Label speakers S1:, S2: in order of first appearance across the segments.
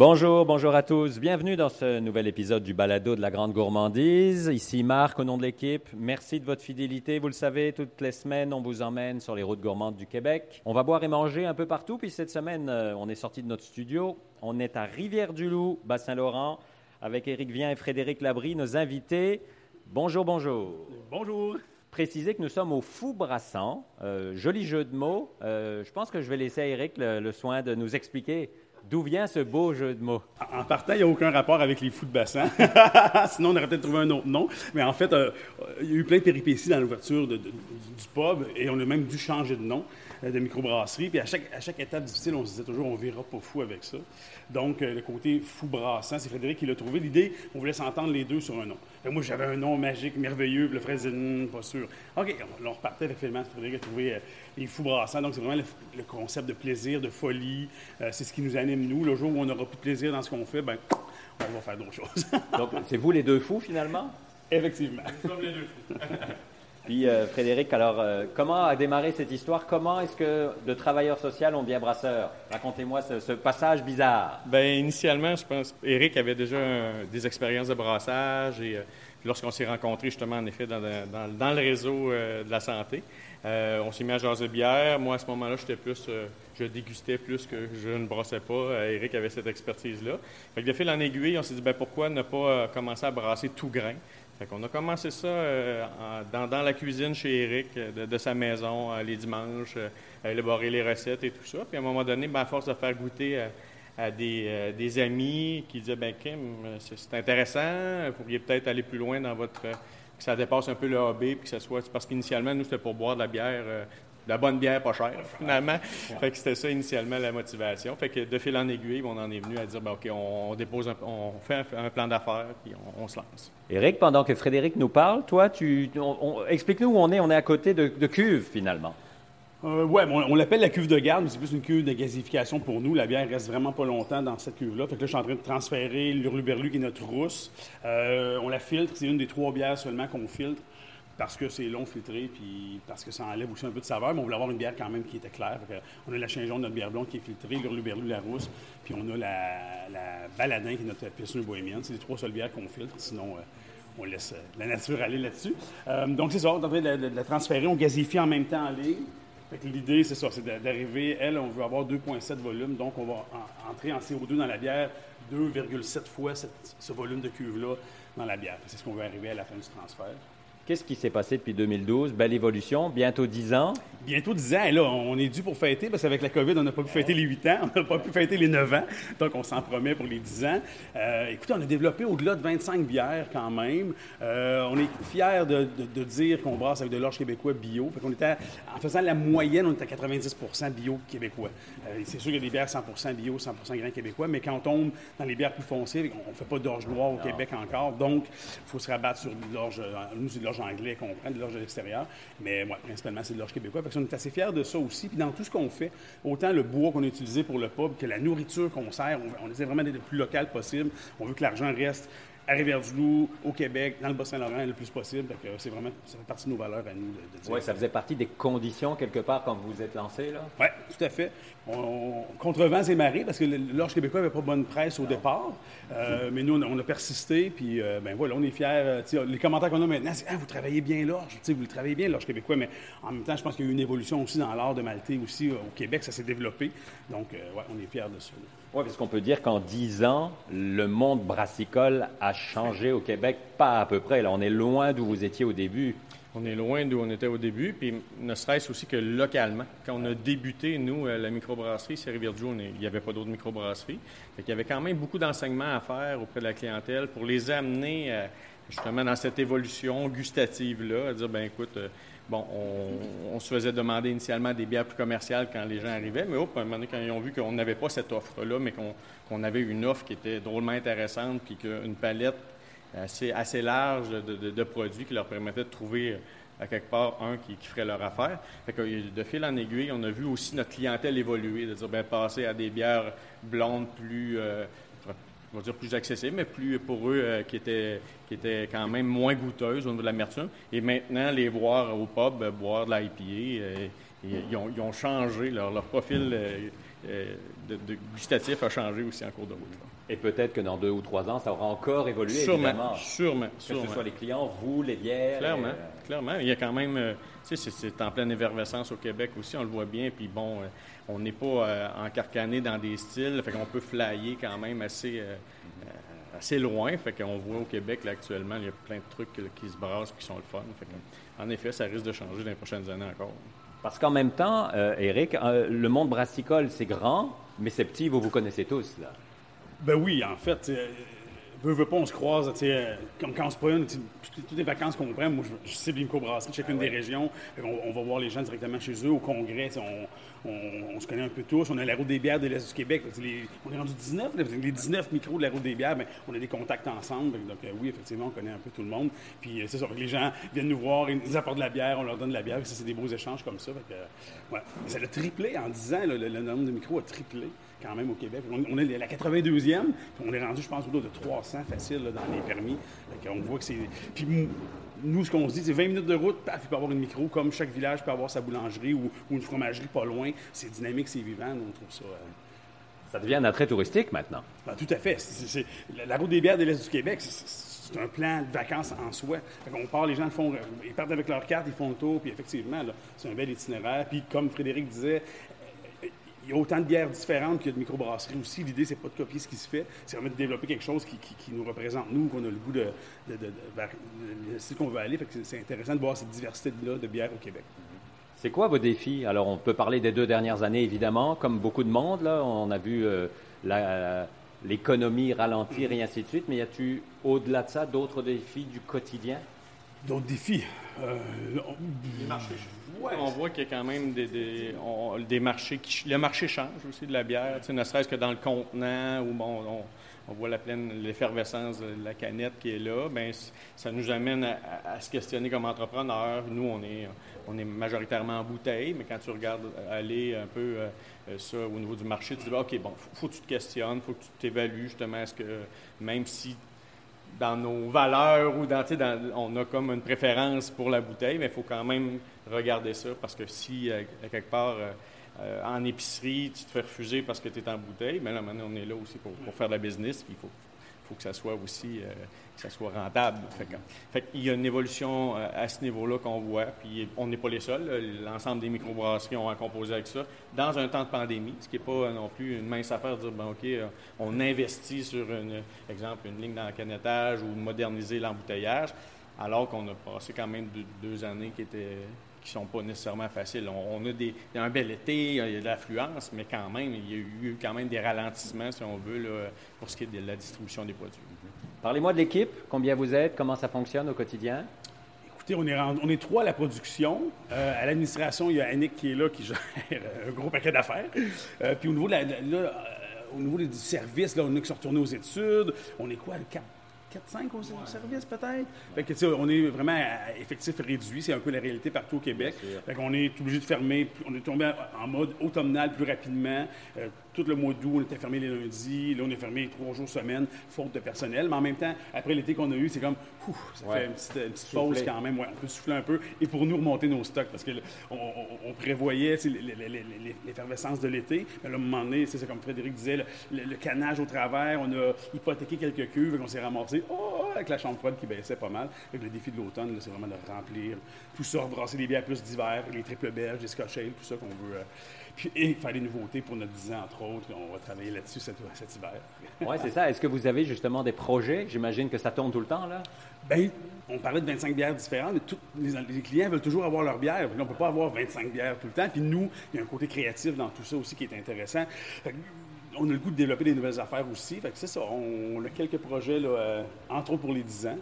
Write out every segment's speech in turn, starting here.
S1: Bonjour, bonjour à tous. Bienvenue dans ce nouvel épisode du Balado de la Grande Gourmandise. Ici Marc au nom de l'équipe. Merci de votre fidélité. Vous le savez, toutes les semaines, on vous emmène sur les routes gourmandes du Québec. On va boire et manger un peu partout. Puis cette semaine, euh, on est sorti de notre studio. On est à Rivière-du-Loup, Bas-Saint-Laurent, avec Éric Vien et Frédéric Labrie, nos invités. Bonjour, bonjour.
S2: Bonjour.
S1: Préciser que nous sommes au Fou Brassant. Euh, joli jeu de mots. Euh, je pense que je vais laisser à Éric le, le soin de nous expliquer D'où vient ce beau jeu de mots?
S2: En partant, il n'y a aucun rapport avec les fous de bassin. Sinon, on aurait peut-être trouvé un autre nom. Mais en fait, euh, il y a eu plein de péripéties dans l'ouverture du pub et on a même dû changer de nom de microbrasserie. Puis à chaque, à chaque étape difficile, on se disait toujours, on verra pas fou avec ça. Donc, euh, le côté fou brassant, c'est Frédéric qui l'a trouvé. L'idée, on voulait s'entendre les deux sur un nom. moi, j'avais un nom magique, merveilleux, puis le frère disait, pas sûr. OK, on, repartait avec Frédéric. Frédéric a trouvé les fous brassants. Donc, c'est vraiment le, concept de plaisir, de folie. c'est ce qui nous anime, nous. Le jour où on n'aura plus de plaisir dans ce qu'on fait, ben, on va faire d'autres choses.
S1: Donc, c'est vous les deux fous, finalement?
S2: Effectivement.
S3: Nous sommes les deux fous.
S1: Euh, Frédéric, alors euh, comment a démarré cette histoire? Comment est-ce que de travailleurs social on devient brasseur? Racontez-moi ce, passage bizarre.
S3: Bien, initialement, je pense, Eric avait déjà des expériences de brassage et euh, lorsqu'on s'est rencontrés justement en effet dans, le réseau de la santé, on s'est mis à jaser de bière. Moi à ce moment-là, j'étais plus, je dégustais plus que je ne brassais pas. Eric avait cette expertise-là. De fil en aiguille, on s'est dit ben pourquoi ne pas commencer à brasser tout grain? On a commencé ça euh, dans, la cuisine chez Eric, euh, de, sa maison, euh, les dimanches, à élaborer les recettes et tout ça. Puis à un moment donné, ben, à force de faire goûter à, des, amis qui disaient ben Kim, c'est intéressant, vous pourriez peut-être aller plus loin dans votre. que ça dépasse un peu le hobby, puis que ça soit. Parce qu'initialement, nous, c'était pour boire de la bière la bonne bière pas chère, finalement. Fait que c'était ça initialement la motivation. Fait que de fil en aiguille, on en est venu à dire, ben, OK, on, dépose on fait un, plan d'affaires, puis on, se lance.
S1: Éric, pendant que Frédéric nous parle, toi, tu, explique-nous où on est. On est à côté de, cuve, finalement.
S2: Euh, oui, on, l'appelle la cuve de garde, mais c'est plus une cuve de gazification pour nous. La bière reste vraiment pas longtemps dans cette cuve-là. Fait que là, je suis en train de transférer l'Hurluberlu, qui est notre rousse. Euh, on la filtre. C'est une des trois bières seulement qu'on filtre parce que c'est long filtré, puis parce que ça enlève aussi un peu de saveur, mais on voulait avoir une bière quand même qui était claire. on a la chien jaune, notre bière blonde qui est filtrée, l'Hurluberlu, la rousse, puis on a la, la Baladin qui est notre pilsner bohémienne. C'est les trois seules bières qu'on filtre, sinon euh, on laisse euh, la nature aller là-dessus. Euh, donc c'est ça, on est en train de, la transférer, on gazifie en même temps en ligne. L'idée, c'est ça, c'est d'arriver, elle, on veut avoir 2,7 volume, donc on va entrer en CO2 dans la bière 2,7 fois ce volume de cuve-là dans la bière. C'est ce qu'on veut arriver à la fin du transfert.
S1: Qu'est-ce qui s'est passé depuis 2012? Belle évolution, bientôt 10 ans.
S2: Bientôt 10 ans. Et là, on est dû pour fêter, parce qu'avec la COVID, on n'a pas pu fêter les 8 ans, on n'a pas pu fêter les 9 ans. Donc, on s'en promet pour les 10 ans. Euh, écoutez, on a développé au-delà de 25 bières quand même. Euh, on est fiers de, dire qu'on brasse avec de l'orge québécois bio. Fait qu'on était, en faisant la moyenne, on était à 90% bio québécois. Euh, c'est sûr qu'il y a des bières 100% bio, 100% grains québécois, mais quand on tombe dans les bières plus foncées, on ne fait pas d'orge noire au Québec encore. Donc, il faut se rabattre sur de l'orge. Nous, c'est de l'orge anglais qu'on prend, de l'orge de l'extérieur. Mais principalement, c'est de l'orge québécois. Fait on est assez fiers de ça aussi. Puis dans tout ce qu'on fait, autant le bois qu'on a utilisé pour le pub que la nourriture qu'on sert, on, essaie vraiment d'être le plus local possible. On veut que l'argent reste à Rivière-du-Loup, au Québec, dans le Bas-Saint-Laurent le plus possible. c'est vraiment, ça fait partie de nos valeurs à nous de,
S1: dire. Oui, ça faisait partie des conditions quelque part quand vous vous êtes lancé, là?
S2: Oui, tout à fait. On, contre vents et marées, parce que l'Orge québécois n'avait pas bonne presse au départ, euh, mais nous, on a, persisté, puis euh, ben voilà, on est fiers. Euh, les commentaires qu'on a maintenant, c'est ah, vous travaillez bien l'Orge, vous le travaillez bien l'Orge québécois, mais en même temps, je pense qu'il y a eu une évolution aussi dans l'art de maltais aussi au Québec, ça s'est développé. Donc, ouais, on est fiers de ça.
S1: Oui, parce qu'on peut dire qu'en dix ans, le monde brassicole a changé au Québec, pas à peu près. Là, on est loin d'où vous étiez au début.
S3: On est loin d'où on était au début, puis ne serait-ce aussi que localement. Quand on a débuté, nous, euh, la microbrasserie, c'est Rivière-du il n'y avait pas d'autres microbrasseries. Il y avait quand même beaucoup d'enseignements à faire auprès de la clientèle pour les amener euh, justement dans cette évolution gustative-là, à dire, ben écoute, euh, bon, on, se faisait demander initialement des bières plus commerciales quand les gens arrivaient, mais hop, à un moment donné, quand ils ont vu qu'on n'avait pas cette offre-là, mais qu'on avait une offre qui était drôlement intéressante, puis qu'une palette assez, assez large de, produits qui leur permettait de trouver à quelque part un qui, ferait leur affaire. Fait que, de fil en aiguille, on a vu aussi notre clientèle évoluer, de dire, ben, passer à des bières blondes plus, euh, on va dire plus accessibles, mais plus pour eux euh, qui, étaient, qui étaient quand même moins goûteuses au niveau de l'amertume. Et maintenant, les voir au pub, euh, boire de l'IPA, ils, ont, ils ont changé, leur, leur profil euh, euh, de, de gustatif a changé aussi en cours de route.
S1: Et peut-être que dans deux ou trois ans, ça aura encore évolué,
S3: Sûrement,
S1: évidemment.
S3: sûrement,
S1: Que ce soit les clients, vous, les bières.
S3: Clairement,
S1: euh,
S3: clairement. Il y a quand même, euh, c'est- c'est en pleine effervescence au Québec aussi, on le voit bien. Puis bon, euh, on n'est pas euh, encarcané dans des styles, fait qu'on peut flyer quand même assez, euh, assez loin. Fait qu'on voit au Québec, là, actuellement, il y a plein de trucs là, qui se brassent qui sont le fun. Fait que, en effet, ça risque de changer dans les prochaines années encore.
S1: Parce qu'en même temps, euh, Eric, euh, le monde brassicole, c'est grand, mais c'est petit, vous vous connaissez tous, là.
S2: Ben oui, en fait, veux, veux pas, on se croise, tu sais, euh, comme quand on se promène, toutes, les vacances qu'on prend, moi, je, je cible une microbrasserie de chacune des régions. On, va voir les gens directement chez eux, au congrès, on, on- on se connaît un peu tous. On a la route des bières de l'Est du Québec. Les- on est rendu 19, là, les 19 micros de la route des bières, ben, on a des contacts ensemble. Donc, euh, oui, effectivement, on connaît un peu tout le monde. Puis, euh, c'est ça, les gens viennent nous voir, ils nous apportent de la bière, on leur donne de la bière. C'est des beaux échanges comme ça. Fait que, ouais. Ça a triplé en 10 ans, là, le, le nombre de micros a triplé quand même au Québec. On, on est la 82e, puis on est rendu, je pense, au-delà de 300 facile là, dans les permis. Qu'on voit que c'est. Puis nous, ce qu'on se dit, c'est 20 minutes de route, paf, il peut avoir une micro, comme chaque village peut avoir sa boulangerie ou, ou une fromagerie pas loin. C'est dynamique, c'est vivant, on trouve ça. euh,
S1: Ça devient un attrait touristique maintenant.
S2: ben, tout à fait. La, la route des bières de l'Est du Québec, c'est- un plan de vacances en soi. On part, les gens le font, ils partent avec leur carte, ils font le tour, puis effectivement, c'est un bel itinéraire. Puis comme Frédéric disait, il y a autant de bières différentes qu'il y a de microbrasseries aussi. L'idée, c'est pas de copier ce qui se fait, c'est vraiment de développer quelque chose qui, qui- qui nous représente, nous, qu'on a le goût de, de, de, qu'on veut aller. Fait que c'est- intéressant de voir cette diversité-là de bières au Québec.
S1: C'est quoi vos défis? Alors, on peut parler des deux dernières années, évidemment, comme beaucoup de monde. Là, on a vu euh, la- l'économie ralentir et ainsi de suite. Mais y a-tu, au-delà de ça, d'autres défis du quotidien?
S2: D'autres défis. Euh, on-
S3: Ouais, on voit qu'il y a quand même des, des, on- des marchés qui. Le marché change aussi de la bière, tu sais, ne serait-ce que dans le contenant où bon, on, on voit la pleine l'effervescence de la canette qui est là, ben c- ça nous amène à, à- à se questionner comme entrepreneur. Nous, on est, on est majoritairement en bouteille, mais quand tu regardes aller un peu euh, euh, ça au niveau du marché, tu dis OK, bon, faut, faut que tu te questionnes, faut que tu t'évalues justement est-ce que même si dans nos valeurs ou dans, on a comme une préférence pour la bouteille, mais il faut quand même regarder ça parce que si, euh, quelque part, euh, euh, en épicerie, tu te fais refuser parce que tu es en bouteille, mais là, maintenant, on est là aussi pour, pour faire de la business, il faut, faut que ça soit aussi, euh, que ça soit rentable. Fait, que- qu'il y a une évolution euh, à ce niveau-là qu'on voit, puis on n'est pas les seuls. L'ensemble des microbrasseries ont à composer avec ça dans un temps de pandémie, ce qui n'est pas euh, non plus une mince affaire de dire, ben, OK, on investit sur, une, exemple, une ligne dans le canettage ou moderniser l'embouteillage, alors qu'on a passé quand même deux années qui étaient qui sont pas nécessairement faciles. On, on a des, il y a un bel été, il y a de l'affluence, mais quand même, il y a eu quand même des ralentissements, si on veut, là, pour ce qui est de la distribution des produits.
S1: Parlez-moi de l'équipe. Combien vous êtes Comment ça fonctionne au quotidien?
S2: Écoutez, on est, rendu- on est trois à la production. Euh, à l'administration, il y a Annick qui est là, qui gère un gros paquet d'affaires. Euh, puis au niveau, de la- de- là, euh, au niveau du service, là, on est qui sont retournés aux études. On est quoi, le 4, 4-5 au, service peut-être? Fait que, tu sais, on est vraiment à effectif réduit. C'est un peu la réalité partout au Québec. Fait qu'on est obligé de fermer. On est tombé en mode automnal plus rapidement. Euh, tout le mois d'août, on était fermé les lundis. Là, on est fermé trois jours semaine, faute de personnel. Mais en même temps, après l'été qu'on a eu, c'est comme, ouf, ça
S1: Ouais.
S2: fait une petite, une petite pause quand même. Ouais, on peut souffler un peu. Et pour nous, remonter nos stocks, parce que là, on, on- on prévoyait l'effervescence de l'été. Mais là, à un moment donné, c'est comme Frédéric disait, le, le- le canage au travers, on a hypothéqué quelques cuves, et on s'est ramassé oh, avec la chambre froide qui baissait pas mal. Que le défi de l'automne, c'est vraiment de remplir tout ça, rebrasser des bières plus d'hiver, les triple belges, les scotch ale, tout ça qu'on veut. euh, puis, et faire des nouveautés pour notre 10 ans, entre autres. On va travailler là-dessus cet, cet hiver.
S1: Oui, c'est ça. Est-ce que vous avez justement des projets? J'imagine que ça tourne tout le temps, là.
S2: Bien, on parlait de 25 bières différentes, mais les, les clients veulent toujours avoir leur bière. Puis on ne peut pas avoir 25 bières tout le temps. Puis nous, il y a un côté créatif dans tout ça aussi qui est intéressant. Fait on a le goût de développer des nouvelles affaires aussi. Fait que ça. On, on a quelques projets, là, euh, entre autres pour les 10 ans.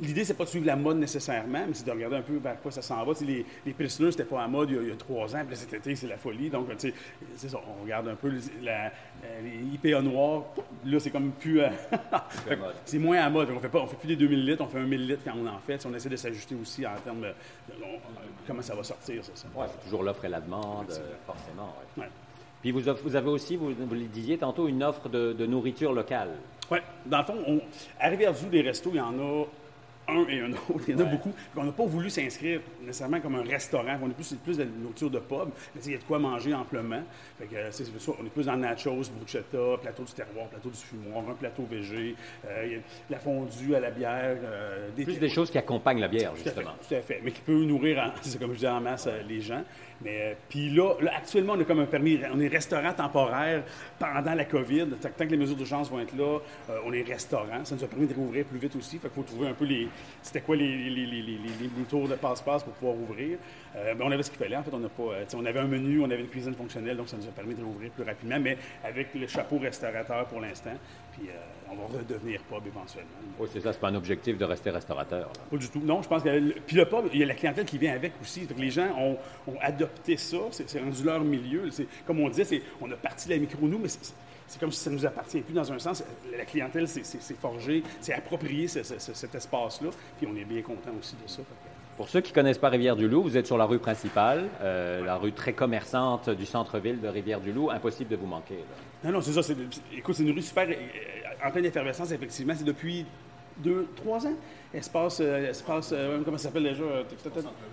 S2: L'idée, c'est pas de suivre la mode nécessairement, mais c'est de regarder un peu vers quoi ça s'en va. Les, les Pilsner, c'était pas à mode il y, a, il y a trois ans, puis cet été, c'est la folie. Donc, tu sais, c'est ça, on regarde un peu la, euh, les IPA noirs. Là, c'est comme plus... euh, c'est moins à mode. On fait pas, on fait plus des 2000 litres, on fait un 1000 litres quand on en fait. On essaie de s'ajuster aussi en termes de, comment ça va sortir, c'est ça.
S1: Ouais, c'est toujours l'offre et la demande, euh, forcément. ouais.
S2: Ouais.
S1: Puis vous, vous avez aussi, vous, vous le disiez tantôt, une offre de, de nourriture locale.
S2: Ouais. Dans le fond, on, à Rivière-du, des restos, il y en a un et un autre. Il y en a beaucoup. On n'a pas voulu s'inscrire nécessairement comme un restaurant. On est plus, plus de la nourriture de pub. Mais il y a de quoi manger amplement. Fait que, c'est, ça, on est plus dans nachos, bruschetta, plateau du terroir, plateau du fumoir, un plateau végé, euh, la fondue à la bière.
S1: Euh, des plus des choses qui accompagnent la bière, justement.
S2: Tout à fait. Mais qui peut nourrir, c'est comme je disais en masse, euh, les gens. Mais euh, puis là, actuellement, on a comme un permis, on est restaurant temporaire pendant la COVID. Tant que les mesures d'urgence vont être là, euh, on est restaurant. Ça nous a permis de rouvrir plus vite aussi. Fait qu'il faut trouver un peu les. C'était quoi les, les, les, les, tours de passe-passe pour pouvoir ouvrir? Euh, ben, on avait ce qu'il fallait. En fait, on n'a pas. on avait un menu, on avait une cuisine fonctionnelle, donc ça nous a permis de rouvrir plus rapidement, mais avec le chapeau restaurateur pour l'instant. Puis on va redevenir pub éventuellement.
S1: Oui, c'est ça, c'est pas un objectif de rester restaurateur.
S2: Pas du tout. Non, je pense que. Puis le pub, il y a la clientèle qui vient avec aussi. les gens ont, adopté ça, c'est rendu leur milieu. Comme on disait, on a parti de la micro-nous, mais c'est comme si ça ne nous appartient plus dans un sens. La clientèle c'est forgé, c'est approprié cet espace-là, puis on est bien content aussi de ça.
S1: Pour ceux qui ne connaissent pas Rivière-du-Loup, vous êtes sur la rue principale, euh, la rue très commerçante du centre-ville de Rivière-du-Loup. Impossible de vous manquer.
S2: Non, non, c'est ça. Écoute, c'est une rue super en pleine effervescence, effectivement. C'est depuis deux, trois ans? Espace, euh, euh, comment ça s'appelle déjà?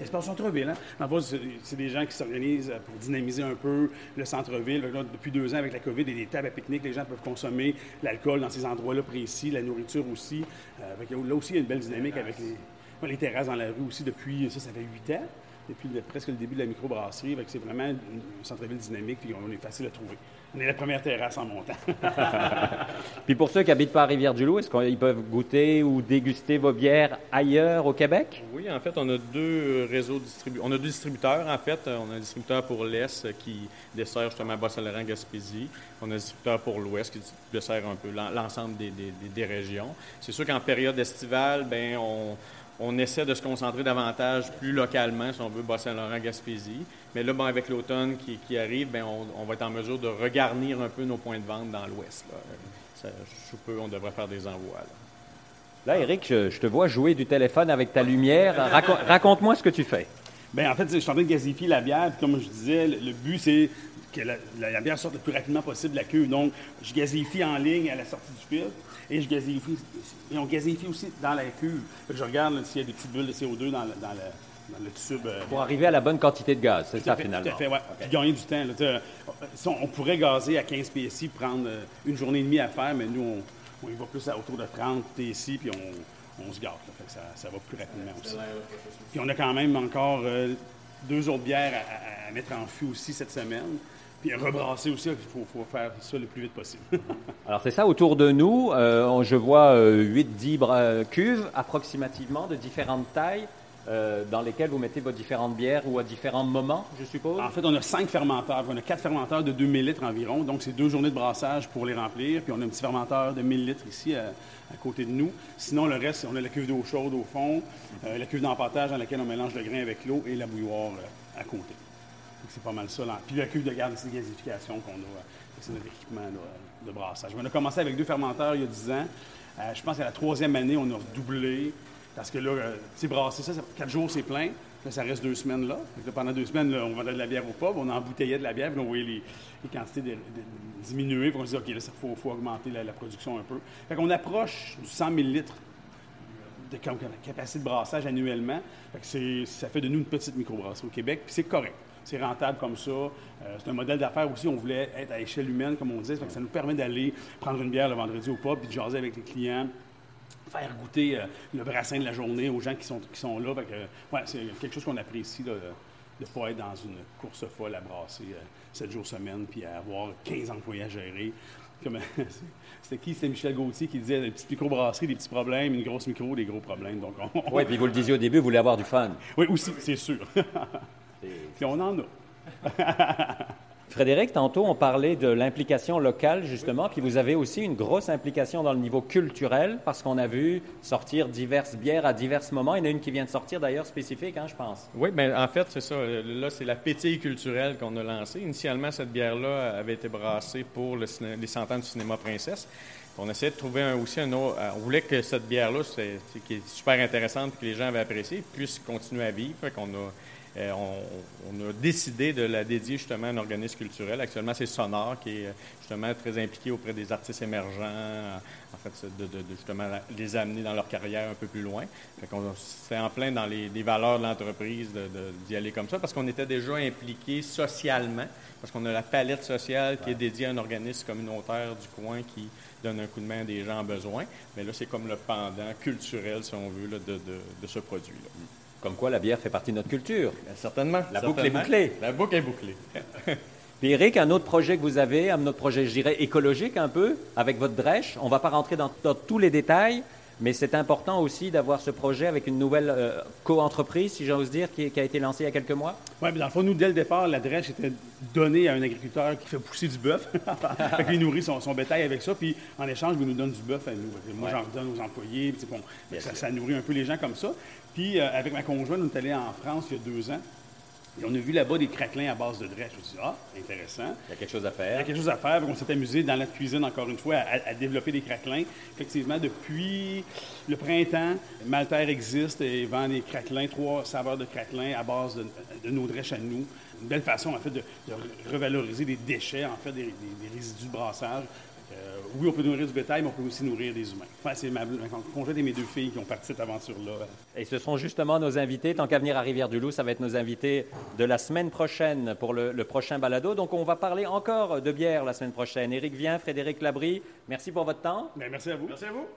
S2: Espace centre-ville. Hein? En fait, c'est des gens qui s'organisent pour dynamiser un peu le centre-ville. Depuis deux ans, avec la COVID, il y a des tables à pique-nique. Les gens peuvent consommer l'alcool dans ces endroits-là précis, la nourriture aussi. Euh, là aussi, il y a une belle dynamique avec les, les terrasses dans la rue aussi depuis, ça, ça fait huit ans depuis presque le début de la microbrasserie. C'est vraiment un centre-ville dynamique, puis on est facile à trouver. On est la première terrasse en montant.
S1: puis pour ceux qui habitent pas à Rivière-du-Loup, est-ce qu'ils peuvent goûter ou déguster vos bières ailleurs au Québec?
S3: Oui, en fait, on a deux réseaux distributeurs. On a deux distributeurs, en fait. On a un distributeur pour l'Est qui dessert justement Bas-Saint-Laurent, Gaspésie. On a un distributeur pour l'Ouest qui dessert un peu l'ensemble des, des régions. C'est sûr qu'en période estivale, ben on on essaie de se concentrer davantage plus localement, si on veut, Bas-Saint-Laurent, Gaspésie. Mais là, bon, avec l'automne qui, arrive, bien, on, va être en mesure de regarnir un peu nos points de vente dans l'Ouest. Je peu, on devrait faire des envois.
S1: Là, Eric, je, te vois jouer du téléphone avec ta lumière. Raconte-moi ce que tu fais.
S2: Bien, en fait, je suis en train de gazifier la bière. comme je disais, le, but, c'est que la, bière sorte le plus rapidement possible de la queue. Donc, je gazifie en ligne à la sortie du fil et je gazifie. Et on gazifie aussi dans la cuve. je regarde s'il y a des petites bulles de CO2 dans le, dans le, tube. Euh,
S1: Pour arriver à la bonne quantité de gaz, c'est ça finalement.
S2: Tout à fait. Puis gagner du temps. on, pourrait gazer à 15 PSI, prendre euh, une journée et demie à faire, mais nous, on, y va plus à autour de 30 PSI, puis on, se gâte. ça, va plus rapidement aussi. Puis on a quand même encore euh, deux autres bières à, mettre en fût aussi cette semaine. Puis rebrasser aussi, il faut, faire ça le plus vite possible.
S1: Alors c'est ça, autour de nous, euh, je vois 8-10 euh, cuves approximativement de différentes tailles. Euh, dans lesquelles vous mettez vos différentes bières ou à différents moments, je suppose?
S2: En fait, on a cinq fermenteurs. On a quatre fermenteurs de 2000 litres environ. Donc, c'est deux journées de brassage pour les remplir. Puis, on a un petit fermenteur de 1000 litres ici à, côté de nous. Sinon, le reste, on a la cuve d'eau chaude au fond, la cuve d'empattage dans laquelle on mélange le grain avec l'eau et la bouilloire à côté. C'est pas mal ça. Puis la cuve de garde de gasification qu'on a. C'est notre équipement de brassage. On a commencé avec deux fermenteurs il y a 10 ans. Euh, je pense qu'à la troisième année, on a redoublé. Parce que là, euh, sais, brasser ça, quatre jours, c'est plein. Là, ça reste deux semaines là. pendant deux semaines, on vendait de la bière au pub, on embouteillait de la bière, puis on voyait les, quantités diminuer, puis on se dit, OK, là, il faut, augmenter la, production un peu. Fait qu'on approche du 100 000 litres de capacité de brassage annuellement. Fait que ça fait de nous une petite microbrasserie au Québec, puis c'est correct c'est rentable comme ça. Euh, c'est un modèle d'affaires aussi. On voulait être à échelle humaine, comme on dit. ça nous permet d'aller prendre une bière le vendredi au pub, puis de jaser avec les clients, faire goûter euh, le brassin de la journée aux gens qui sont, qui sont là. c'est quelque chose qu'on apprécie de ne pas être dans une course folle à brasser 7 euh, jours semaine, puis à avoir 15 employés à gérer. C'était qui? C'était Michel Gauthier qui disait des petites microbrasseries, des petits problèmes, une grosse micro, des gros problèmes. Donc
S1: Oui, puis vous le disiez au début, vous voulez avoir du fun.
S2: Oui, aussi, c'est sûr. Puis on en a.
S1: Frédéric, tantôt, on parlait de l'implication locale, justement, puis vous avez aussi une grosse implication dans le niveau culturel, parce qu'on a vu sortir diverses bières à divers moments. Il y en a une qui vient de sortir, d'ailleurs, spécifique, hein, je pense.
S3: Oui, bien, en fait, c'est ça. Là, c'est la pétille culturelle qu'on a lancée. Initialement, cette bière-là avait été brassée pour le les cent ans du cinéma Princesse. On essayait de trouver aussi un autre. Euh, on voulait que cette bière-là, qui est super intéressante, que les gens avaient apprécié, puisse continuer à vivre. Fait qu'on a on, a décidé de la dédier justement à un organisme culturel. Actuellement, c'est Sonore qui est justement très impliqué auprès des artistes émergents, en fait, de, justement les amener dans leur carrière un peu plus loin. C'était en plein dans les, valeurs de l'entreprise d'y aller comme ça, parce qu'on était déjà impliqué socialement, parce qu'on a la palette sociale qui est dédiée à un organisme communautaire du coin qui donne un coup de main à des gens en besoin. Mais là, c'est comme le pendant culturel, si on veut, de, ce produit-là.
S1: Comme quoi, la bière fait partie de notre culture.
S3: certainement.
S1: La boucle est bouclée.
S3: La boucle est bouclée.
S1: Puis Eric, un autre projet que vous avez, un autre projet, je dirais, écologique un peu, avec votre drèche. On ne va pas rentrer dans, tous les détails, mais c'est important aussi d'avoir ce projet avec une nouvelle euh, co-entreprise, si j'ose dire, qui, a été lancée il y a quelques mois.
S2: Oui, mais dans le fond, nous, dès le départ, la drèche était donnée à un agriculteur qui fait pousser du bœuf. il nourrit son, bétail avec ça, puis en échange, il nous donne du bœuf à nous. Moi, j'en donne aux employés, bon, ça, nourrit un peu les gens comme ça. Puis euh, avec ma conjointe, nous sommes allés en France il y a deux ans. Et on a vu là-bas des craquelins à base de drèche. Je me suis dit, ah, intéressant.
S1: Il y a quelque chose à faire.
S2: Il y a quelque chose à faire. on s'est amusé dans la cuisine, encore une fois, à, développer des craquelins. Effectivement, depuis le printemps, Maltaire existe et vend des craquelins, trois saveurs de craquelins à base de, nos drèches à nous. Une belle façon, en fait, de, revaloriser des déchets, en fait, des, des résidus de brassage euh, oui, on peut nourrir du bétail, mais on peut aussi nourrir des humains. Enfin, c'est ma, conjointe et mes deux filles qui ont parti cette aventure-là.
S1: Et ce sont justement nos invités. Tant qu'à venir à Rivière-du-Loup, ça va être nos invités de la semaine prochaine pour le, prochain balado. Donc, on va parler encore de bière la semaine prochaine. Éric Vient, Frédéric Labry, merci pour votre temps.
S2: Ben, merci à vous.
S3: Merci à vous.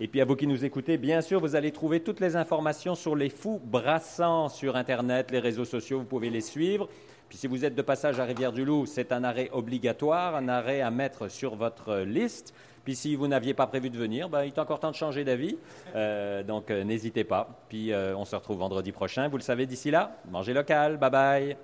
S1: Et puis à vous qui nous écoutez, bien sûr, vous allez trouver toutes les informations sur les fous brassants sur Internet, les réseaux sociaux, vous pouvez les suivre. Puis si vous êtes de passage à Rivière-du-Loup, c'est un arrêt obligatoire, un arrêt à mettre sur votre liste. Puis si vous n'aviez pas prévu de venir, ben, il est encore temps de changer d'avis. Euh, donc euh, n'hésitez pas. Puis euh, on se retrouve vendredi prochain. Vous le savez d'ici là, mangez local. Bye bye.